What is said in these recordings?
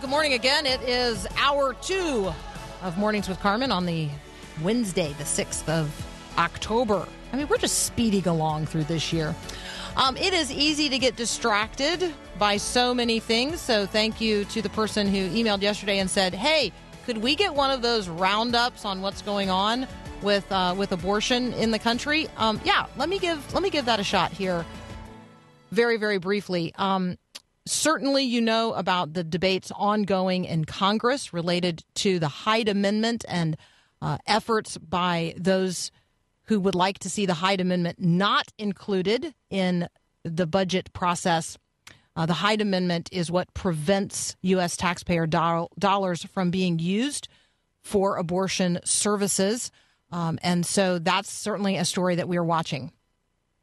Good morning again. It is hour two of Mornings with Carmen on the Wednesday, the 6th of October. I mean, we're just speeding along through this year. Um, it is easy to get distracted by so many things. So, thank you to the person who emailed yesterday and said, Hey, could we get one of those roundups on what's going on with uh, with abortion in the country? Um, yeah, let me give let me give that a shot here, very very briefly. Um, Certainly, you know about the debates ongoing in Congress related to the Hyde Amendment and uh, efforts by those who would like to see the Hyde Amendment not included in the budget process. Uh, the Hyde Amendment is what prevents U.S. taxpayer do- dollars from being used for abortion services. Um, and so that's certainly a story that we are watching.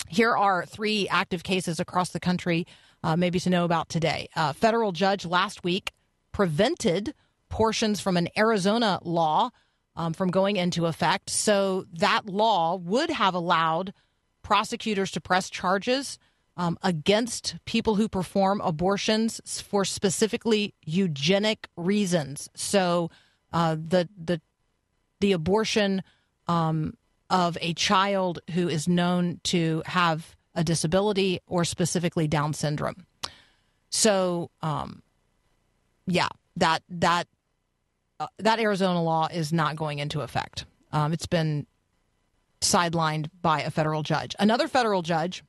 Here are three active cases across the country uh, maybe to know about today. A federal judge last week prevented portions from an Arizona law um, from going into effect. So that law would have allowed prosecutors to press charges um, against people who perform abortions for specifically eugenic reasons. So uh, the the the abortion um, of a child who is known to have a disability or specifically Down syndrome. So, um, yeah, that that uh, that Arizona law is not going into effect. Um, it's been sidelined by a federal judge. Another federal judge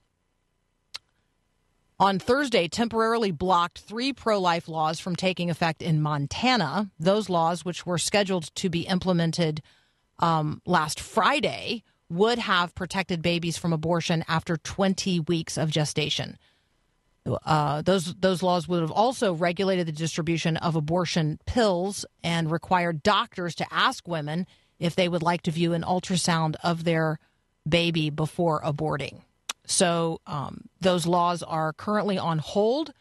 on Thursday temporarily blocked three pro life laws from taking effect in Montana. Those laws, which were scheduled to be implemented um, last Friday, would have protected babies from abortion after 20 weeks of gestation. Uh, those those laws would have also regulated the distribution of abortion pills and required doctors to ask women if they would like to view an ultrasound of their baby before aborting. So um, those laws are currently on hold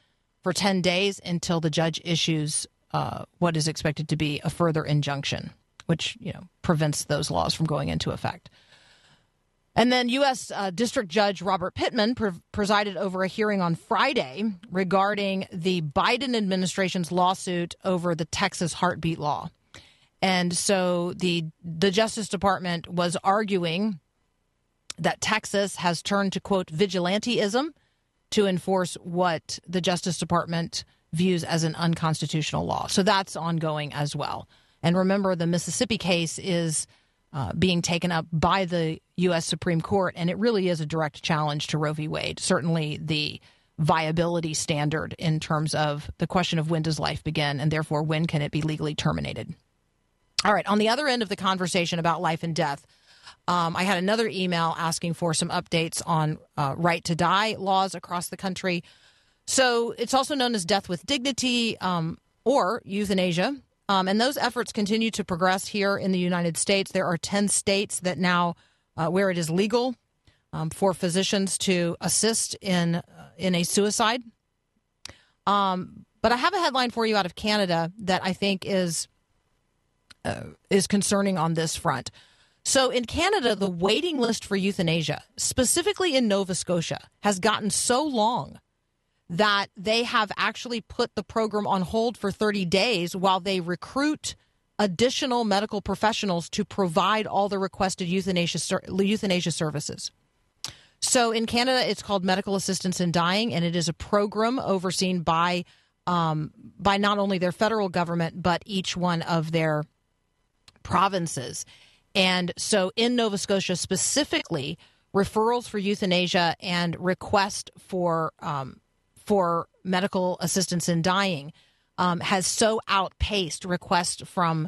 for 10 days until the judge issues uh, what is expected to be a further injunction, which you know prevents those laws from going into effect. And then U.S. Uh, District Judge Robert Pittman pre- presided over a hearing on Friday regarding the Biden administration's lawsuit over the Texas heartbeat law. And so the the Justice Department was arguing that Texas has turned to quote vigilanteism to enforce what the Justice Department views as an unconstitutional law. So that's ongoing as well. And remember, the Mississippi case is uh, being taken up by the U.S. Supreme Court, and it really is a direct challenge to Roe v. Wade. Certainly, the viability standard in terms of the question of when does life begin, and therefore when can it be legally terminated. All right, on the other end of the conversation about life and death, um, I had another email asking for some updates on uh, right to die laws across the country. So it's also known as death with dignity um, or euthanasia. Um, and those efforts continue to progress here in the United States. There are 10 states that now, uh, where it is legal um, for physicians to assist in, uh, in a suicide. Um, but I have a headline for you out of Canada that I think is, uh, is concerning on this front. So in Canada, the waiting list for euthanasia, specifically in Nova Scotia, has gotten so long that they have actually put the program on hold for 30 days while they recruit additional medical professionals to provide all the requested euthanasia euthanasia services. So in Canada, it's called Medical Assistance in Dying, and it is a program overseen by um, by not only their federal government but each one of their provinces. And so in Nova Scotia specifically, referrals for euthanasia and request for um, for medical assistance in dying um, has so outpaced requests from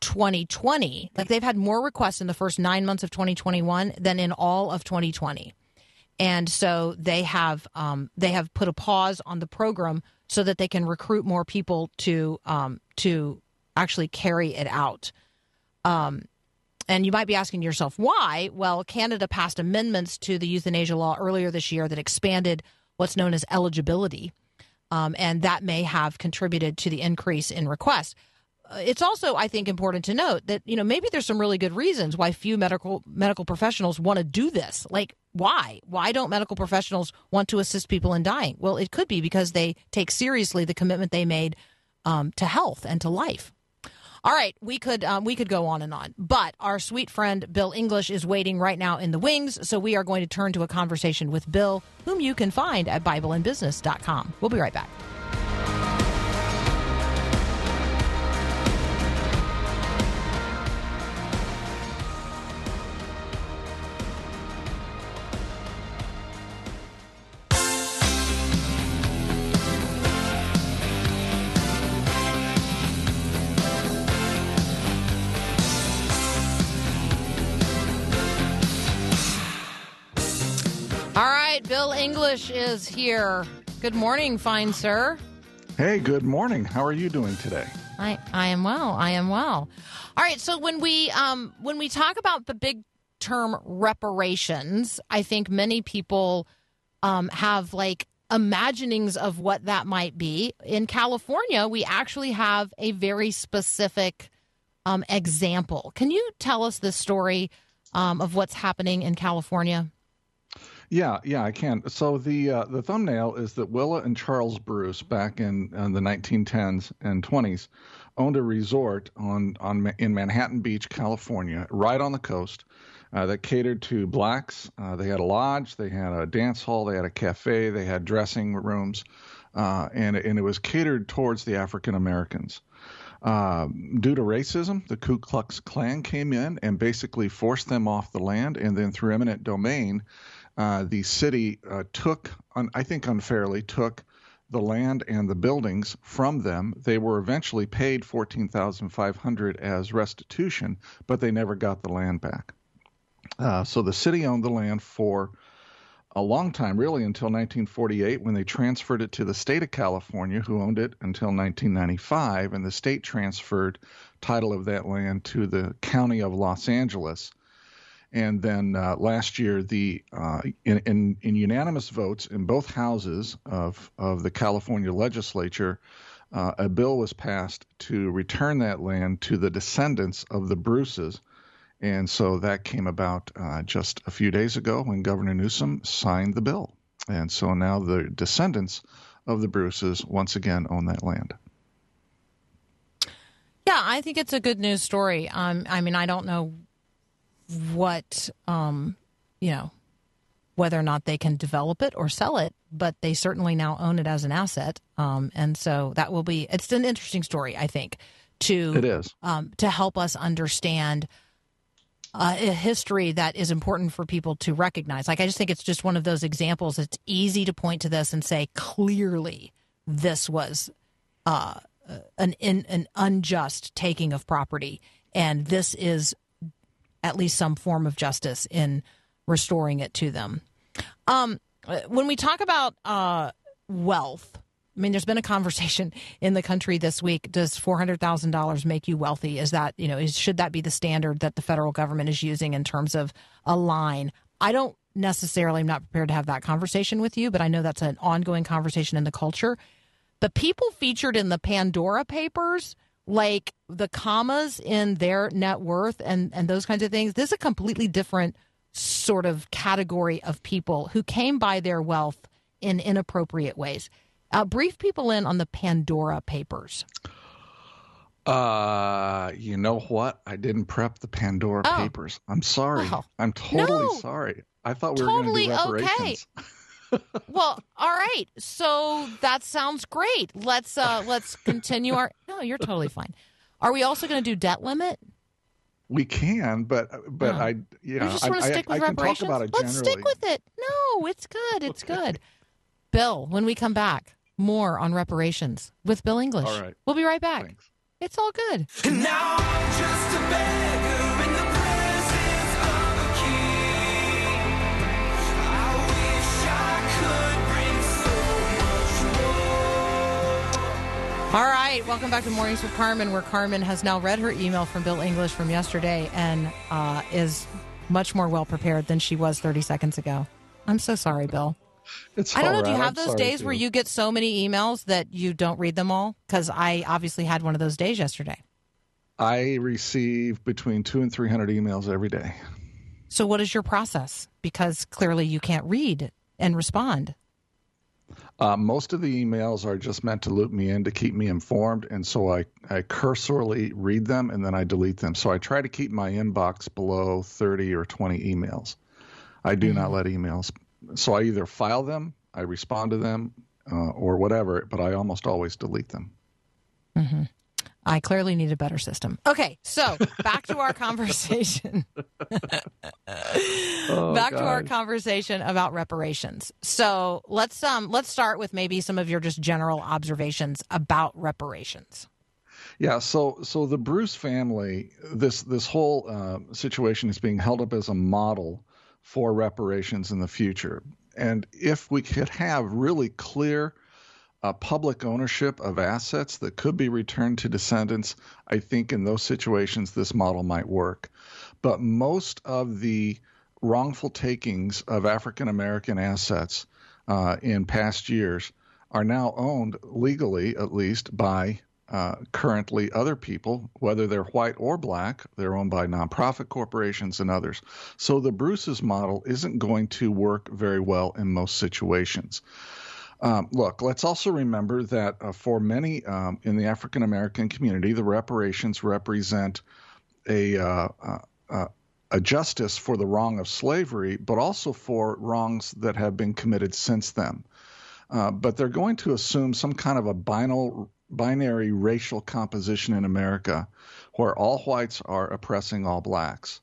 2020. Like they've had more requests in the first nine months of 2021 than in all of 2020. And so they have um, they have put a pause on the program so that they can recruit more people to um, to actually carry it out. Um, and you might be asking yourself why. Well, Canada passed amendments to the euthanasia law earlier this year that expanded what's known as eligibility, um, and that may have contributed to the increase in requests. Uh, it's also, I think, important to note that you know maybe there's some really good reasons why few medical medical professionals want to do this. Like, why? Why don't medical professionals want to assist people in dying? Well, it could be because they take seriously the commitment they made um, to health and to life. All right, we could um, we could go on and on, but our sweet friend Bill English is waiting right now in the wings, so we are going to turn to a conversation with Bill, whom you can find at BibleandBusiness.com. We'll be right back. Bill English is here. Good morning, fine sir. Hey, good morning. How are you doing today? I, I am well. I am well. All right. So when we um, when we talk about the big term reparations, I think many people um, have like imaginings of what that might be. In California, we actually have a very specific um, example. Can you tell us the story um, of what's happening in California? Yeah, yeah, I can. So the uh, the thumbnail is that Willa and Charles Bruce, back in, in the 1910s and 20s, owned a resort on on in Manhattan Beach, California, right on the coast, uh, that catered to blacks. Uh, they had a lodge, they had a dance hall, they had a cafe, they had dressing rooms, uh, and and it was catered towards the African Americans. Uh, due to racism, the Ku Klux Klan came in and basically forced them off the land, and then through eminent domain, uh, the city uh, took, I think unfairly, took the land and the buildings from them. They were eventually paid 14500 as restitution, but they never got the land back. Uh, so the city owned the land for a long time, really until 1948, when they transferred it to the state of California, who owned it until 1995, and the state transferred title of that land to the county of Los Angeles. And then uh, last year, the uh, in, in, in, unanimous votes in both houses of, of the California legislature, uh, a bill was passed to return that land to the descendants of the Bruces. And so that came about uh, just a few days ago when Governor Newsom signed the bill. And so now the descendants of the Bruces once again own that land. Yeah, I think it's a good news story. Um, I mean, I don't know what um, you know whether or not they can develop it or sell it, but they certainly now own it as an asset. Um, and so that will be it's an interesting story, I think, to it is um, to help us understand uh, a history that is important for people to recognize. Like I just think it's just one of those examples. It's easy to point to this and say clearly this was uh, an in, an unjust taking of property, and this is at least some form of justice in restoring it to them. Um, when we talk about uh, wealth, I mean, there's been a conversation in the country this week. Does four hundred thousand dollars make you wealthy? Is that you know is, should that be the standard that the federal government is using in terms of a line? I don't necessarily. I'm not prepared to have that conversation with you, but I know that's an ongoing conversation in the culture. The people featured in the Pandora Papers like the commas in their net worth and, and those kinds of things. This is a completely different sort of category of people who came by their wealth in inappropriate ways. Uh, brief people in on the Pandora Papers. Uh, you know what? I didn't prep the Pandora oh. Papers. I'm sorry. Oh. I'm totally no. sorry. I thought we totally were going to do reparations. Okay. well, all right. So that sounds great. Let's uh let's continue our No, you're totally fine. Are we also going to do debt limit? We can, but but oh. I you know, just want to stick with I, reparations. I Let's stick with it. No, it's good. It's okay. good. Bill, when we come back, more on reparations with Bill English. All right. We'll be right back. Thanks. It's all good. All right, welcome back to Mornings with Carmen, where Carmen has now read her email from Bill English from yesterday and uh, is much more well prepared than she was 30 seconds ago. I'm so sorry, Bill. It's I don't know. all Do you have I'm those days where you get so many emails that you don't read them all? Because I obviously had one of those days yesterday. I receive between two and three hundred emails every day. So, what is your process? Because clearly you can't read and respond. Uh, most of the emails are just meant to loop me in to keep me informed, and so I, I cursorily read them and then I delete them. So I try to keep my inbox below 30 or 20 emails. I do not let emails. So I either file them, I respond to them, uh, or whatever, but I almost always delete them. I clearly need a better system. Okay, so back to our conversation. Oh, back to our conversation about reparations. So let's um let's start with maybe some of your just general observations about reparations. Yeah, so so the Bruce family, this this whole uh, situation is being held up as a model for reparations in the future. And if we could have really clear uh, public ownership of assets that could be returned to descendants, I think in those situations this model might work. But most of the wrongful takings of African American assets uh, in past years are now owned legally, at least, by uh, currently other people, whether they're white or black. They're owned by nonprofit corporations and others. So the Bruce's model isn't going to work very well in most situations. Um, look, let's also remember that uh, for many um, in the African American community, the reparations represent a uh, uh, uh, a justice for the wrong of slavery, but also for wrongs that have been committed since then. Uh, but they're going to assume some kind of a binal, binary racial composition in America where all whites are oppressing all blacks.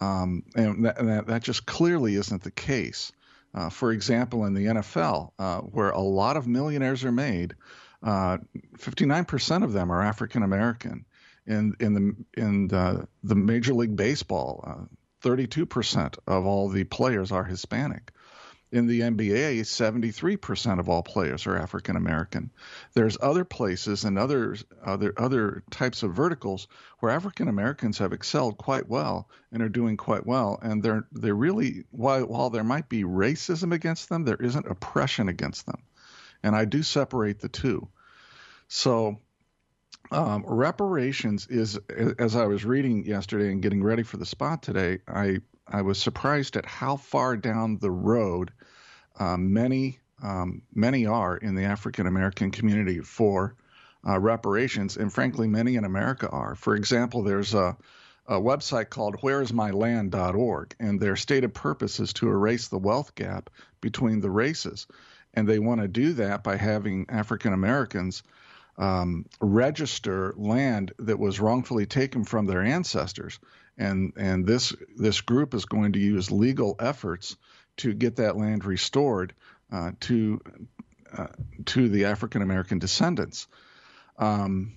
Um, and, that, and that, that just clearly isn't the case. Uh, for example, in the NFL, uh, where a lot of millionaires are made, uh, 59% of them are African American. In in the in the, the Major League Baseball, uh, 32% of all the players are Hispanic. In the NBA, 73% of all players are African American. There's other places and other other other types of verticals where African Americans have excelled quite well and are doing quite well. And they're they're really while while there might be racism against them, there isn't oppression against them. And I do separate the two. So um, reparations is, as I was reading yesterday and getting ready for the spot today, I I was surprised at how far down the road uh, many um, many are in the African American community for uh, reparations, and frankly, many in America are. For example, there's a, a website called WhereIsMyLand.org, and their stated purpose is to erase the wealth gap between the races, and they want to do that by having African Americans um, register land that was wrongfully taken from their ancestors, and and this this group is going to use legal efforts to get that land restored uh, to uh, to the African American descendants, um,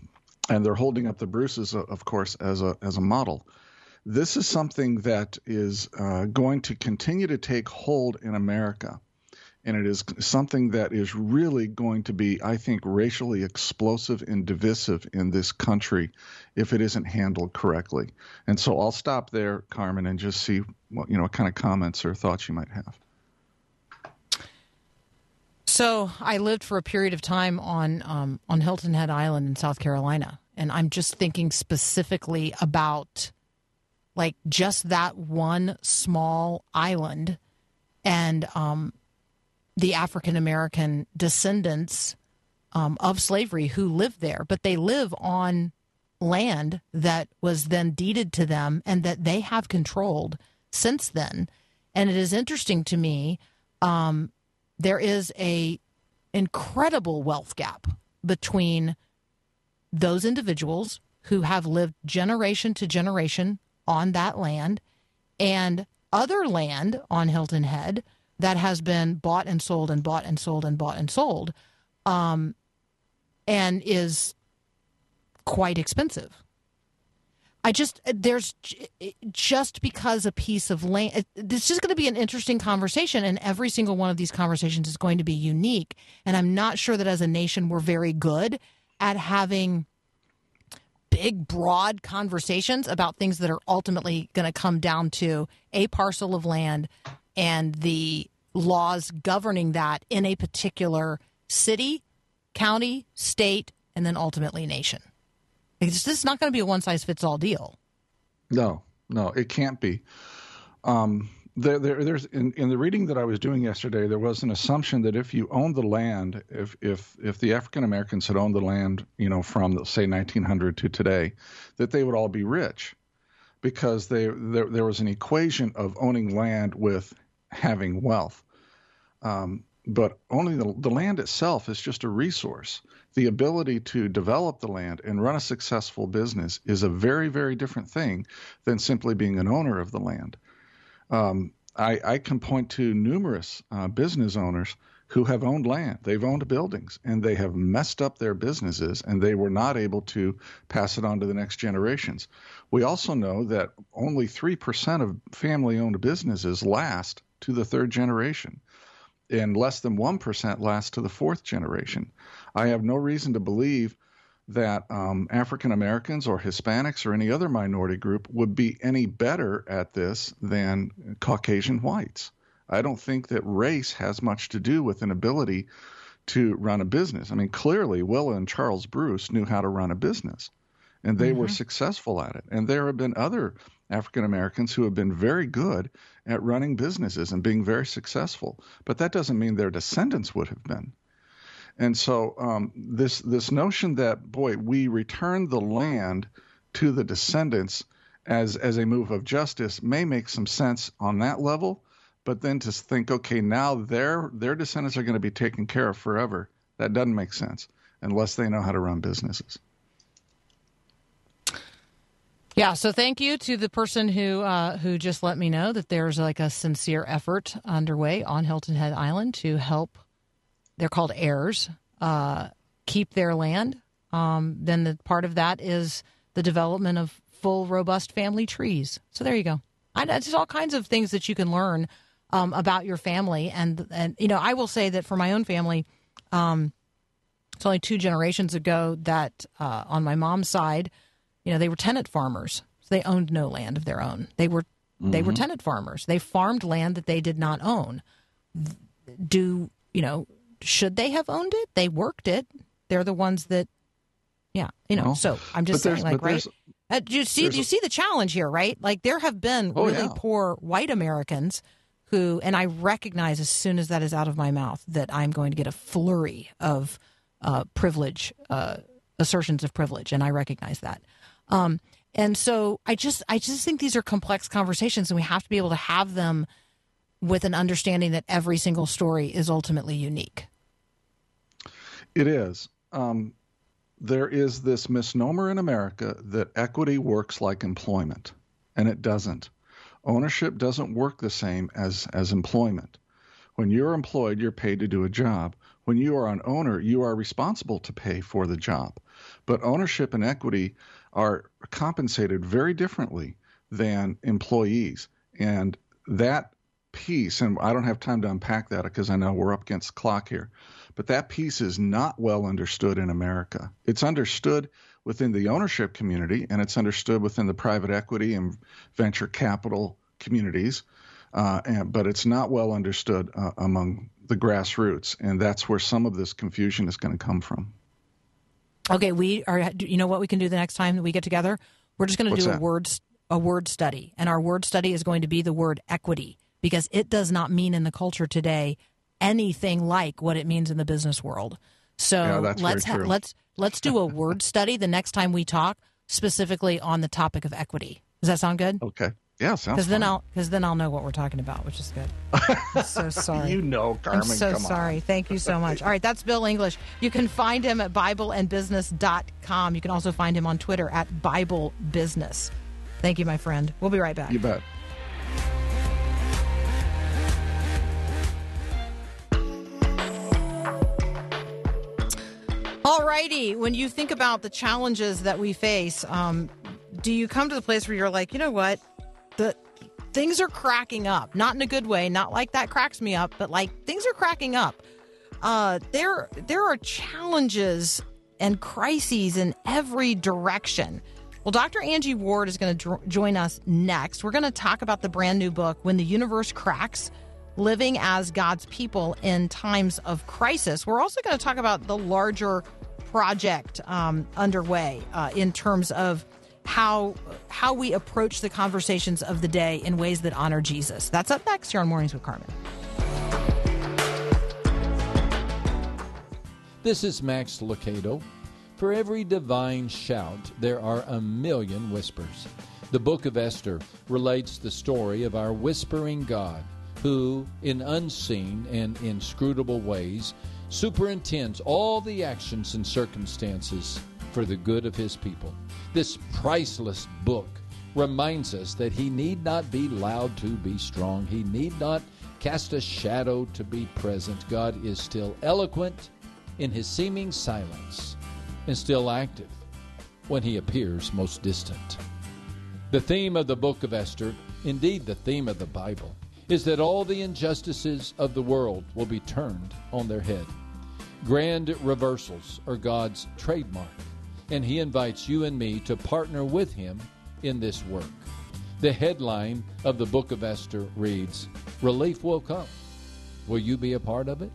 and they're holding up the Bruces, of course, as a as a model. This is something that is uh, going to continue to take hold in America and it is something that is really going to be, I think, racially explosive and divisive in this country if it isn't handled correctly. And so I'll stop there, Carmen, and just see what you know, what kind of comments or thoughts you might have. So I lived for a period of time on um, on Hilton Head Island in South Carolina, and I'm just thinking specifically about like just that one small island, and um, the African American descendants um, of slavery who live there, but they live on land that was then deeded to them and that they have controlled since then. And it is interesting to me. Um, there is a incredible wealth gap between those individuals who have lived generation to generation on that land and other land on Hilton Head that has been bought and sold and bought and sold and bought and sold um, and is quite expensive. I just there's just because a piece of land. this is going to be an interesting conversation, and every single one of these conversations is going to be unique. And I'm not sure that as a nation we're very good at having big, broad conversations about things that are ultimately going to come down to a parcel of land and the laws governing that in a particular city, county, state, and then ultimately nation. It's just not going to be a one size fits all deal. No, no, it can't be. Um, there, there, there's in, in the reading that I was doing yesterday, there was an assumption that if you owned the land, if if if the African Americans had owned the land, you know, from say 1900 to today, that they would all be rich, because they there there was an equation of owning land with having wealth. Um, but only the, the land itself is just a resource. The ability to develop the land and run a successful business is a very, very different thing than simply being an owner of the land. Um, I, I, can point to numerous uh, business owners who have owned land. They've owned buildings and they have messed up their businesses and they were not able to pass it on to the next generations. We also know that only 3% of family owned businesses last to the third generation and less than 1% last to the fourth generation. I have no reason to believe that um, African Americans or Hispanics or any other minority group would be any better at this than Caucasian whites. I don't think that race has much to do with an ability to run a business. I mean, clearly, Willa and Charles Bruce knew how to run a business, and they mm-hmm. were successful at it. And there have been other African Americans who have been very good at running businesses and being very successful. But that doesn't mean their descendants would have been. And so um, this this notion that boy we return the land to the descendants as as a move of justice may make some sense on that level, but then to think okay now their their descendants are going to be taken care of forever that doesn't make sense unless they know how to run businesses. Yeah, so thank you to the person who uh, who just let me know that there's like a sincere effort underway on Hilton Head Island to help. They're called heirs. Uh, keep their land. Um, then the part of that is the development of full, robust family trees. So there you go. I, all kinds of things that you can learn um, about your family, and and you know I will say that for my own family, um, it's only two generations ago that uh, on my mom's side you know, they were tenant farmers. So they owned no land of their own. They were mm-hmm. they were mm-hmm. tenant farmers. They farmed land that they did not own. Do, you know, should they have owned it? They worked it. They're the ones that yeah, you know. Well, so I'm just saying like right uh, do you see do you see the challenge here, right? Like there have been oh, really yeah. poor white Americans who and I recognize as soon as that is out of my mouth that I'm going to get a flurry of uh, privilege uh, assertions of privilege and I recognize that. Um, and so I just I just think these are complex conversations, and we have to be able to have them with an understanding that every single story is ultimately unique. It is. Um, there is this misnomer in America that equity works like employment, and it doesn't. Ownership doesn't work the same as, as employment. When you're employed, you're paid to do a job. When you are an owner, you are responsible to pay for the job. But ownership and equity are compensated very differently than employees. And that piece, and I don't have time to unpack that because I know we're up against the clock here, but that piece is not well understood in America. It's understood within the ownership community and it's understood within the private equity and venture capital communities, uh, and, but it's not well understood uh, among the grassroots. And that's where some of this confusion is going to come from. Okay, we are. You know what we can do the next time we get together? We're just going to do that? a word a word study, and our word study is going to be the word equity because it does not mean in the culture today anything like what it means in the business world. So yeah, let's ha- let's let's do a word study the next time we talk specifically on the topic of equity. Does that sound good? Okay. Yeah, sounds. Because then I'll because then I'll know what we're talking about, which is good. I'm so sorry. you know, Carmen. I'm so sorry. On. Thank you so much. All right, that's Bill English. You can find him at BibleandBusiness.com. You can also find him on Twitter at Bible Business. Thank you, my friend. We'll be right back. You bet. All righty. When you think about the challenges that we face, um, do you come to the place where you're like, you know what, the things are cracking up, not in a good way, not like that cracks me up, but like things are cracking up. Uh, there, there are challenges and crises in every direction. Well, Dr. Angie Ward is going to dr- join us next. We're going to talk about the brand new book, When the Universe Cracks Living as God's People in Times of Crisis. We're also going to talk about the larger project um, underway uh, in terms of how how we approach the conversations of the day in ways that honor Jesus. That's up next here on Mornings with Carmen. This is Max Lucado. For every divine shout, there are a million whispers. The book of Esther relates the story of our whispering God, who, in unseen and inscrutable ways, superintends all the actions and circumstances for the good of his people. This priceless book reminds us that he need not be loud to be strong, he need not cast a shadow to be present. God is still eloquent in his seeming silence and still active when he appears most distant. The theme of the book of Esther, indeed the theme of the Bible, is that all the injustices of the world will be turned on their head. Grand reversals are God's trademark, and He invites you and me to partner with Him in this work. The headline of the book of Esther reads Relief will come. Will you be a part of it?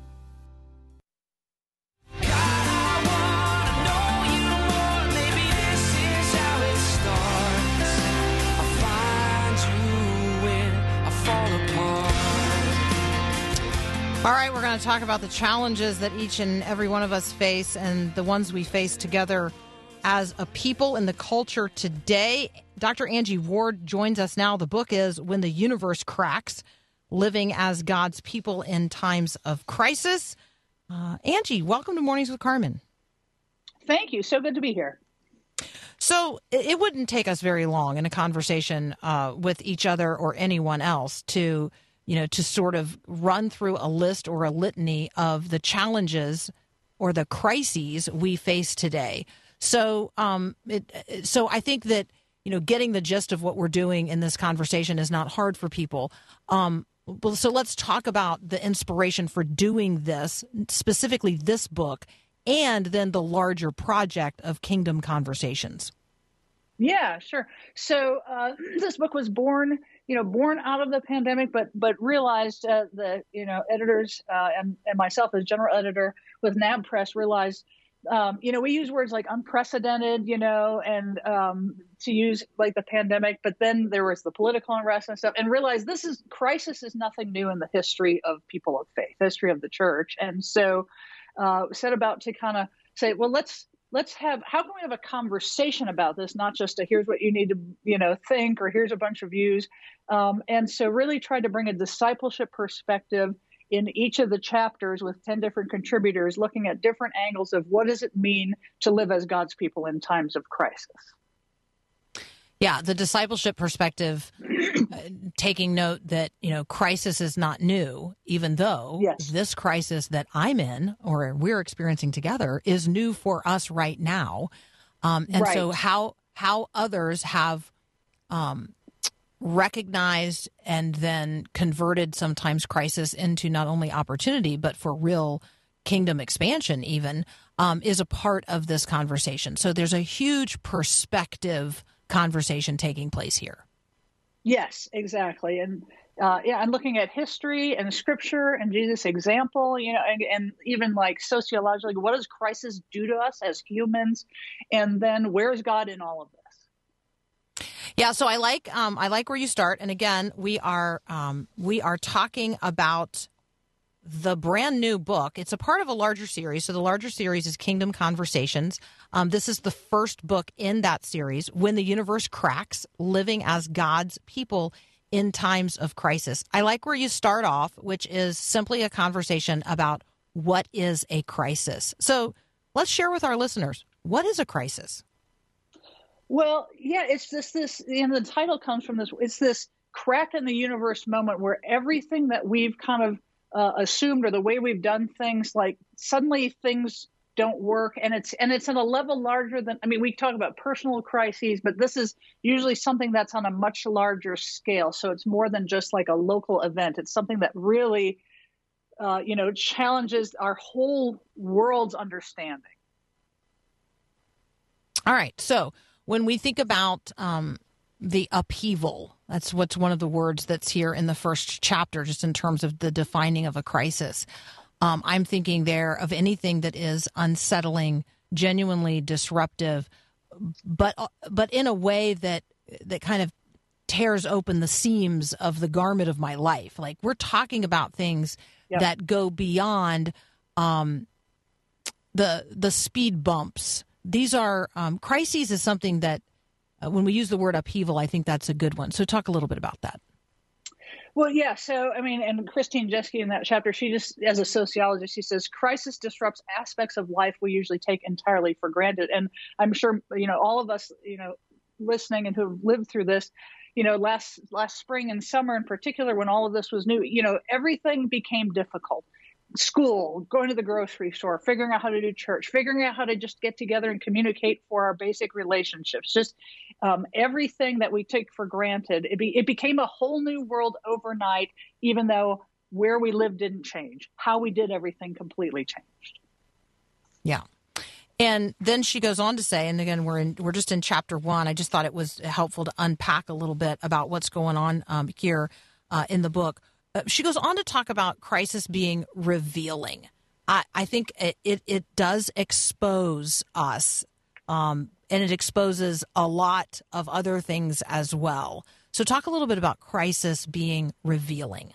All right, we're going to talk about the challenges that each and every one of us face and the ones we face together as a people in the culture today. Dr. Angie Ward joins us now. The book is When the Universe Cracks Living as God's People in Times of Crisis. Uh, Angie, welcome to Mornings with Carmen. Thank you. So good to be here. So it wouldn't take us very long in a conversation uh, with each other or anyone else to you know, to sort of run through a list or a litany of the challenges or the crises we face today. So, um, it, so I think that you know, getting the gist of what we're doing in this conversation is not hard for people. Um, well, so let's talk about the inspiration for doing this, specifically this book, and then the larger project of Kingdom Conversations. Yeah, sure. So uh, this book was born you know, born out of the pandemic, but but realized uh, the you know editors uh, and and myself as general editor with NavPress realized. Um, you know, we use words like unprecedented, you know, and um, to use like the pandemic, but then there was the political unrest and stuff, and realize this is crisis is nothing new in the history of people of faith, history of the church, and so uh, set about to kind of say, well, let's let's have how can we have a conversation about this not just a here's what you need to you know think or here's a bunch of views um, and so really tried to bring a discipleship perspective in each of the chapters with 10 different contributors looking at different angles of what does it mean to live as god's people in times of crisis yeah, the discipleship perspective, uh, taking note that, you know, crisis is not new, even though yes. this crisis that I'm in or we're experiencing together is new for us right now. Um, and right. so how, how others have, um, recognized and then converted sometimes crisis into not only opportunity, but for real kingdom expansion, even, um, is a part of this conversation. So there's a huge perspective conversation taking place here. Yes, exactly. And uh, yeah, I'm looking at history and scripture and Jesus' example, you know, and, and, even like sociologically, what does crisis do to us as humans? And then where's God in all of this? Yeah, so I like um, I like where you start, and again, we are um, we are talking about the brand new book. It's a part of a larger series. So the larger series is Kingdom Conversations. Um, this is the first book in that series, When the Universe Cracks Living as God's People in Times of Crisis. I like where you start off, which is simply a conversation about what is a crisis. So let's share with our listeners what is a crisis? Well, yeah, it's just this, and the title comes from this, it's this crack in the universe moment where everything that we've kind of uh, assumed or the way we've done things, like suddenly things don't work and it's and it's on a level larger than i mean we talk about personal crises but this is usually something that's on a much larger scale. So it's more than just like a local event. It's something that really uh, you know challenges our whole world's understanding. All right. So when we think about um, the upheaval that's what's one of the words that's here in the first chapter just in terms of the defining of a crisis um, I'm thinking there of anything that is unsettling, genuinely disruptive, but but in a way that that kind of tears open the seams of the garment of my life. Like we're talking about things yep. that go beyond um, the the speed bumps. These are um, crises is something that uh, when we use the word upheaval, I think that's a good one. So talk a little bit about that. Well, yeah. So, I mean, and Christine Jeske in that chapter, she just, as a sociologist, she says crisis disrupts aspects of life we usually take entirely for granted. And I'm sure, you know, all of us, you know, listening and who've lived through this, you know, last last spring and summer in particular, when all of this was new, you know, everything became difficult school, going to the grocery store, figuring out how to do church, figuring out how to just get together and communicate for our basic relationships. Just um, everything that we take for granted. It, be, it became a whole new world overnight, even though where we lived didn't change. How we did everything completely changed. Yeah. And then she goes on to say, and again, we're in, we're just in chapter one. I just thought it was helpful to unpack a little bit about what's going on um, here uh, in the book. Uh, she goes on to talk about crisis being revealing. I, I think it, it, it, does expose us, um, and it exposes a lot of other things as well. So, talk a little bit about crisis being revealing.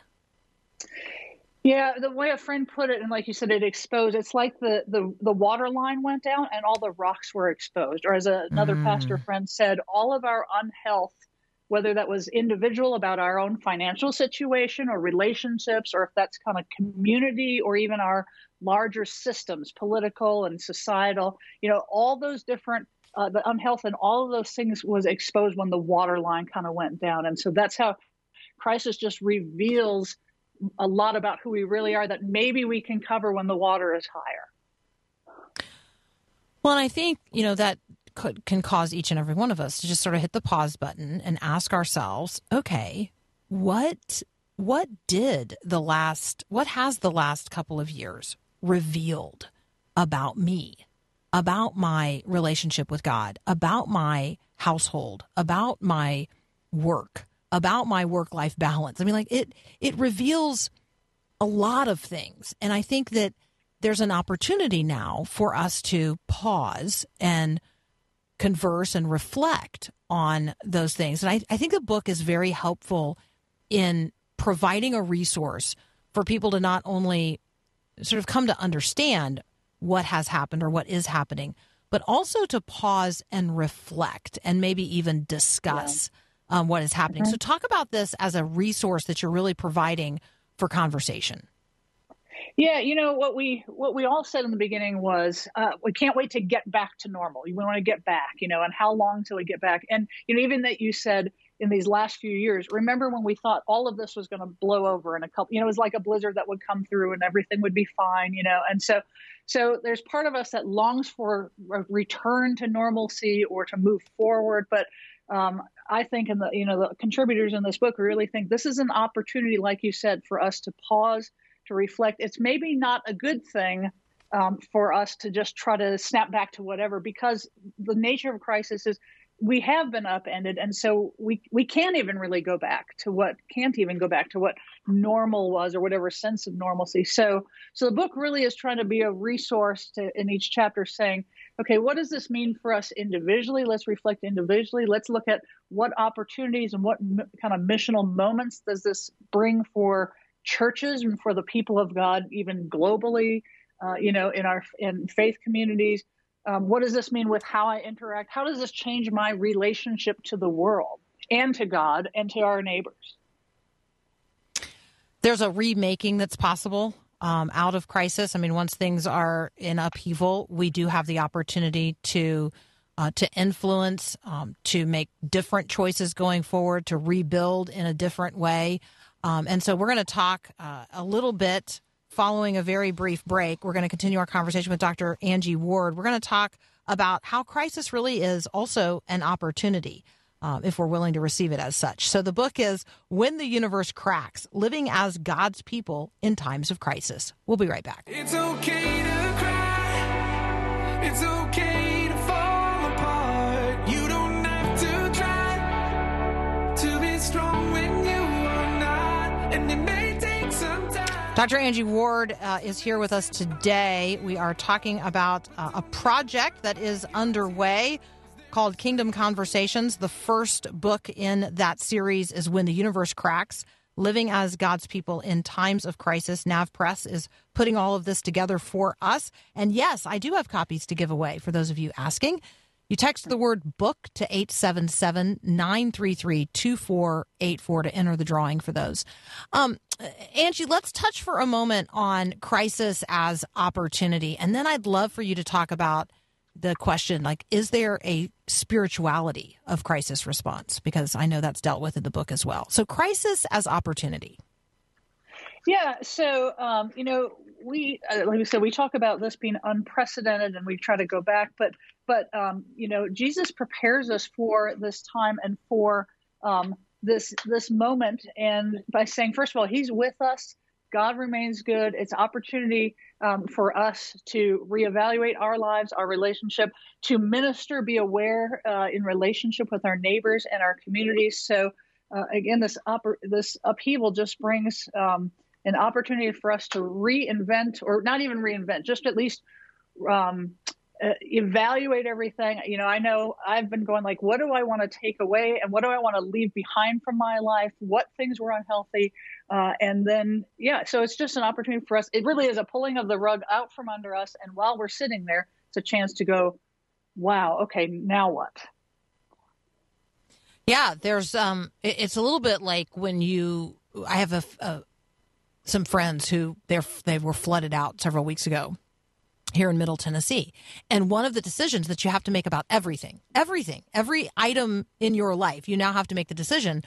Yeah, the way a friend put it, and like you said, it exposed. It's like the the, the water line went down and all the rocks were exposed. Or as a, another mm. pastor friend said, all of our unhealth whether that was individual about our own financial situation or relationships, or if that's kind of community or even our larger systems, political and societal, you know, all those different, uh, the unhealth and all of those things was exposed when the water line kind of went down. And so that's how crisis just reveals a lot about who we really are that maybe we can cover when the water is higher. Well, and I think, you know, that could, can cause each and every one of us to just sort of hit the pause button and ask ourselves, okay, what what did the last what has the last couple of years revealed about me, about my relationship with God, about my household, about my work, about my work life balance. I mean like it it reveals a lot of things. And I think that there's an opportunity now for us to pause and converse and reflect on those things. And I, I think the book is very helpful in providing a resource for people to not only sort of come to understand what has happened or what is happening, but also to pause and reflect and maybe even discuss yeah. um, what is happening. Mm-hmm. So, talk about this as a resource that you're really providing for conversation. Yeah, you know what we what we all said in the beginning was uh, we can't wait to get back to normal. We want to get back, you know, and how long till we get back? And you know, even that you said in these last few years, remember when we thought all of this was going to blow over in a couple? You know, it was like a blizzard that would come through and everything would be fine, you know. And so, so there's part of us that longs for a return to normalcy or to move forward, but um, I think, and the you know the contributors in this book really think this is an opportunity, like you said, for us to pause to reflect. It's maybe not a good thing um, for us to just try to snap back to whatever because the nature of crisis is we have been upended and so we we can't even really go back to what can't even go back to what normal was or whatever sense of normalcy so so the book really is trying to be a resource to in each chapter saying okay what does this mean for us individually let's reflect individually let's look at what opportunities and what m- kind of missional moments does this bring for churches and for the people of God, even globally, uh, you know, in our in faith communities. Um, what does this mean with how I interact? How does this change my relationship to the world and to God and to our neighbors? There's a remaking that's possible um, out of crisis. I mean, once things are in upheaval, we do have the opportunity to uh, to influence, um, to make different choices going forward, to rebuild in a different way. Um, and so we're going to talk uh, a little bit following a very brief break. We're going to continue our conversation with Dr. Angie Ward. We're going to talk about how crisis really is also an opportunity. Um, if we're willing to receive it as such. So the book is When the Universe Cracks Living as God's People in Times of Crisis. We'll be right back. It's okay to cry. It's okay Dr. Angie Ward uh, is here with us today. We are talking about uh, a project that is underway called Kingdom Conversations. The first book in that series is When the Universe Cracks Living as God's People in Times of Crisis. NavPress is putting all of this together for us. And yes, I do have copies to give away for those of you asking. You text the word book to 877 933 2484 to enter the drawing for those. Um, Angie, let's touch for a moment on crisis as opportunity. And then I'd love for you to talk about the question like is there a spirituality of crisis response because i know that's dealt with in the book as well so crisis as opportunity yeah so um, you know we uh, like we said we talk about this being unprecedented and we try to go back but but um, you know jesus prepares us for this time and for um, this this moment and by saying first of all he's with us God remains good. It's opportunity um, for us to reevaluate our lives, our relationship, to minister, be aware uh, in relationship with our neighbors and our communities. So uh, again, this upper, this upheaval just brings um, an opportunity for us to reinvent, or not even reinvent, just at least um, uh, evaluate everything. You know, I know I've been going like, what do I want to take away, and what do I want to leave behind from my life? What things were unhealthy? Uh, and then, yeah, so it's just an opportunity for us. It really is a pulling of the rug out from under us. And while we're sitting there, it's a chance to go, wow, okay, now what? Yeah, there's um, it, it's a little bit like when you. I have a, a some friends who they they were flooded out several weeks ago here in Middle Tennessee. And one of the decisions that you have to make about everything, everything, every item in your life, you now have to make the decision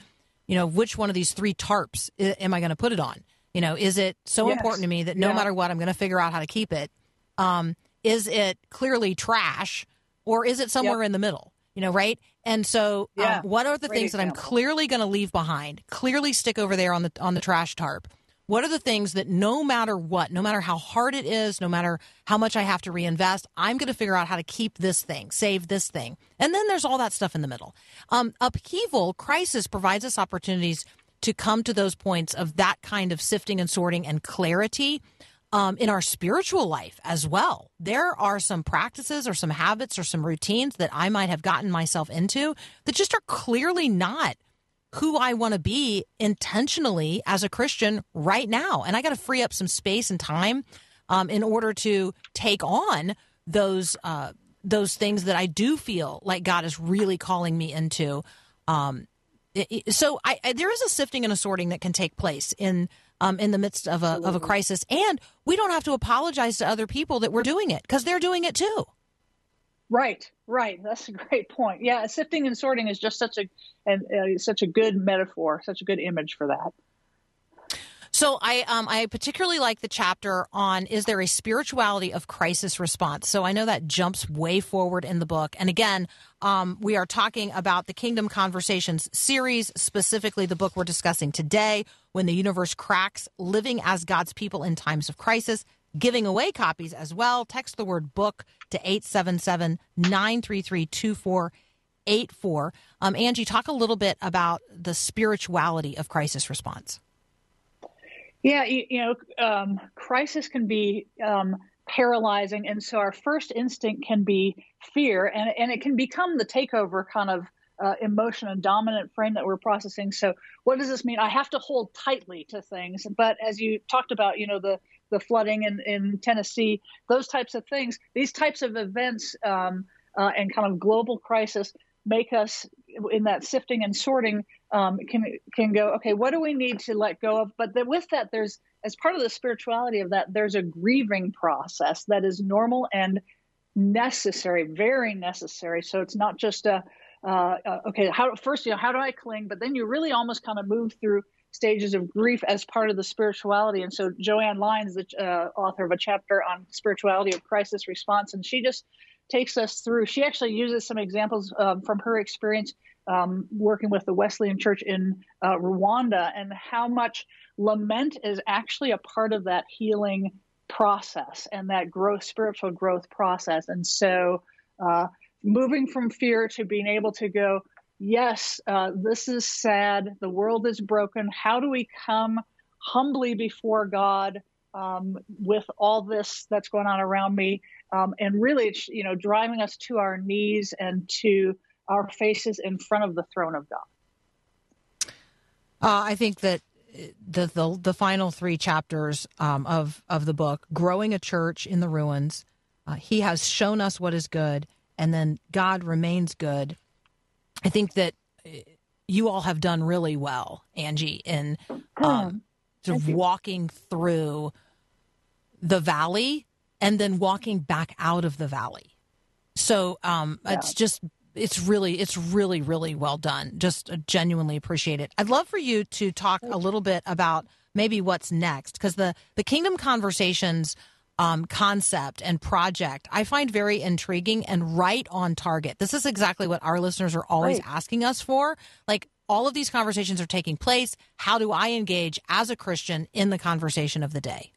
you know, which one of these three tarps am I going to put it on? You know, is it so yes. important to me that no yeah. matter what, I'm going to figure out how to keep it? Um, is it clearly trash or is it somewhere yep. in the middle? You know, right? And so, um, yeah. um, what are the Great things example. that I'm clearly going to leave behind? Clearly stick over there on the on the trash tarp. What are the things that no matter what, no matter how hard it is, no matter how much I have to reinvest, I'm going to figure out how to keep this thing, save this thing. And then there's all that stuff in the middle. Um, upheaval, crisis provides us opportunities to come to those points of that kind of sifting and sorting and clarity. Um, in our spiritual life as well. There are some practices or some habits or some routines that I might have gotten myself into that just are clearly not who I want to be intentionally as a Christian right now. And I got to free up some space and time um, in order to take on those uh, those things that I do feel like God is really calling me into. Um, it, so I, I, there is a sifting and a sorting that can take place in um, in the midst of a of a crisis, and we don't have to apologize to other people that we're doing it because they're doing it too. Right, right. That's a great point. Yeah, sifting and sorting is just such a and uh, such a good metaphor, such a good image for that. So I um, I particularly like the chapter on is there a spirituality of crisis response. So I know that jumps way forward in the book. And again, um, we are talking about the Kingdom Conversations series, specifically the book we're discussing today, When the Universe Cracks: Living as God's People in Times of Crisis giving away copies as well. Text the word book to 877 933 2484. Um, Angie, talk a little bit about the spirituality of crisis response. Yeah, you, you know, um, crisis can be um, paralyzing. And so our first instinct can be fear, and, and it can become the takeover kind of uh, emotion and dominant frame that we're processing. So, what does this mean? I have to hold tightly to things. But as you talked about, you know, the the flooding in, in Tennessee, those types of things, these types of events um, uh, and kind of global crisis make us in that sifting and sorting um, can can go okay what do we need to let go of? But with that there's as part of the spirituality of that there's a grieving process that is normal and necessary very necessary. So it's not just a uh, uh, okay how first you know how do i cling? But then you really almost kind of move through stages of grief as part of the spirituality. And so Joanne Lyons, the uh, author of a chapter on spirituality of crisis response, and she just takes us through. She actually uses some examples um, from her experience um, working with the Wesleyan Church in uh, Rwanda and how much lament is actually a part of that healing process and that growth, spiritual growth process. And so, uh, moving from fear to being able to go, yes, uh, this is sad. The world is broken. How do we come humbly before God um, with all this that's going on around me? Um, and really, you know, driving us to our knees and to our faces in front of the throne of God. Uh, I think that the, the the final three chapters um, of of the book, growing a church in the ruins, uh, he has shown us what is good, and then God remains good. I think that uh, you all have done really well, Angie, in um, sort of walking through the valley and then walking back out of the valley. So um, Yeah. it's just it's really it's really really well done. Just uh, genuinely appreciate it. I'd love for you to talk a little bit about maybe what's next because the the Kingdom Conversations um, concept and project I find very intriguing and right on target. This is exactly what our listeners are always Right. asking us for. Like all of these conversations are taking place. How do I engage as a Christian in the conversation of the day?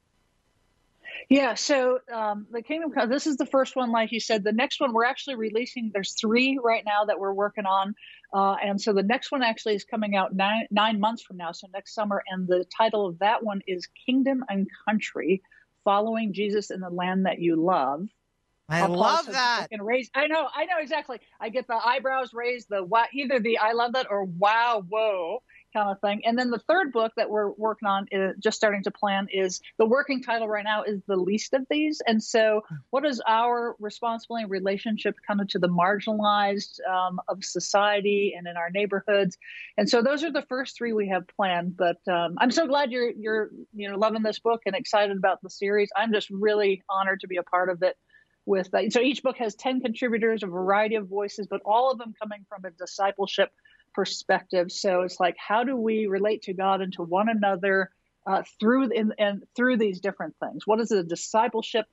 Yeah, so um, the Kingdom Come, this is the first one, like you said. The next one we're actually releasing, there's three right now that we're working on. Uh, and so the next one actually is coming out nine, nine months from now, so next summer. And the title of that one is Kingdom and Country Following Jesus in the Land That You Love. I love that. Can raise, I know, I know exactly. I get the eyebrows raised, the wow, either the I love that or wow, whoa kind of thing. And then the third book that we're working on, is, just starting to plan, is the working title right now is the least of these. And so, what is our responsibility and relationship kind of to the marginalized um, of society and in our neighborhoods? And so, those are the first three we have planned. But um, I'm so glad you're you're you know loving this book and excited about the series. I'm just really honored to be a part of it with that. So each book has 10 contributors, a variety of voices, but all of them coming from a discipleship perspective. So it's like, how do we relate to God and to one another uh, through and, and through these different things? What is a discipleship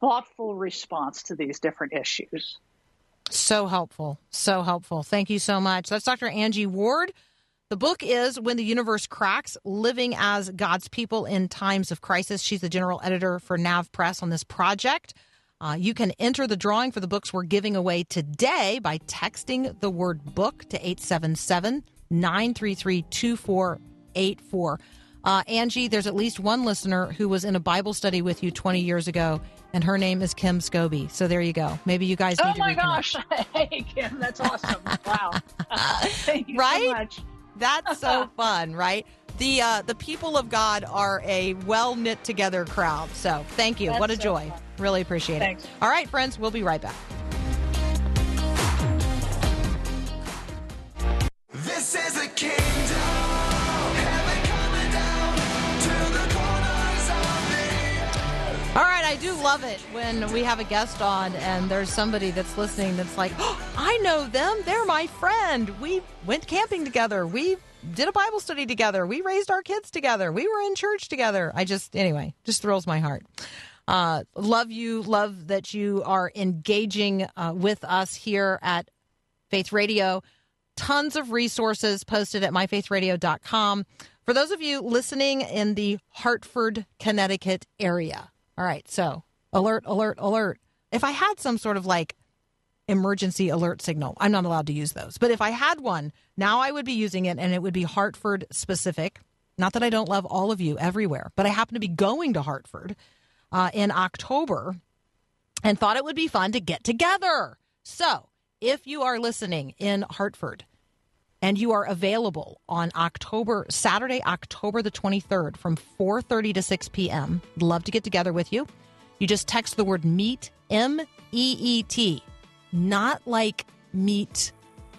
thoughtful response to these different issues? So helpful. So helpful. Thank you so much. That's Dr. Angie Ward. The book is When the Universe Cracks Living as God's People in Times of Crisis. She's the general editor for NavPress on this project. Uh, you can enter the drawing for the books we're giving away today by texting the word book to 877 933 2484. Uh, Angie, there's at least one listener who was in a Bible study with you 20 years ago, and her name is Kim Scobie. So there you go. Maybe you guys need Oh to my gosh. Hey, Kim, that's awesome. wow. Thank you Right? so much. That's so fun, right? The uh, the people of God are a well knit together crowd. So thank you. That's what a so joy. fun. Really appreciate Thanks. it. All right, friends, we'll be right back. This is a kingdom, heaven coming down to the corners of the All right, I do love it when we have a guest on and there's somebody that's listening that's like, oh, I know them. They're my friend. We went camping together. We did a Bible study together. We raised our kids together. We were in church together. I just, anyway, just thrills my heart. Uh, love you. Love that you are engaging uh, with us here at Faith Radio. Tons of resources posted at myfaithradio.com. For those of you listening in the Hartford, Connecticut area. All right, so alert, alert, alert. If I had some sort of like emergency alert signal, I'm not allowed to use those. But if I had one, now I would be using it and it would be Hartford specific. Not that I don't love all of you everywhere, but I happen to be going to Hartford uh, in October and thought it would be fun to get together. So, if you are listening in Hartford and you are available on October Saturday, October the 23rd from 4:30 to 6 p.m., love to get together with you. You just text the word meet M E E T, not like meat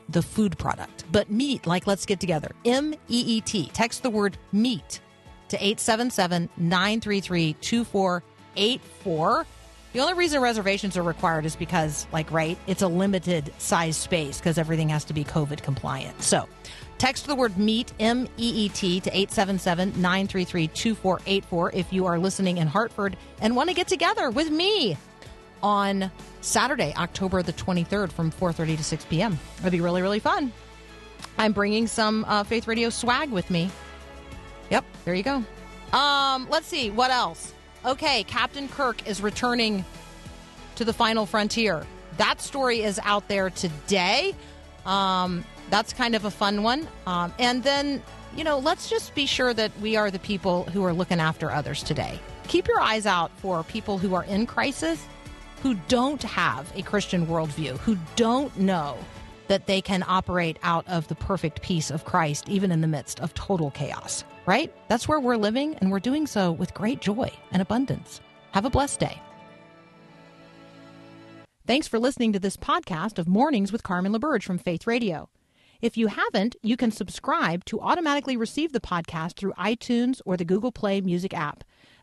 the food product, but meet like let's get together. M E E T. Text the word meet to 877 933 2484. The only reason reservations are required is because, like, right, it's a limited size space because everything has to be COVID compliant. So Text the word MEET, M E E T, to 877 933 2484 if you are listening in Hartford and want to get together with me on Saturday, October the 23rd from 4.30 to 6 p.m. It'll be really, really fun. I'm bringing some uh, Faith Radio swag with me. Yep, there you go. Um, let's see, what else? Okay, Captain Kirk is returning to the final frontier. That story is out there today. Um, that's kind of a fun one. Um, and then, you know, let's just be sure that we are the people who are looking after others today. Keep your eyes out for people who are in crisis, who don't have a Christian worldview, who don't know that they can operate out of the perfect peace of Christ, even in the midst of total chaos, right? That's where we're living, and we're doing so with great joy and abundance. Have a blessed day. Thanks for listening to this podcast of Mornings with Carmen LaBerge from Faith Radio. If you haven't, you can subscribe to automatically receive the podcast through iTunes or the Google Play Music app.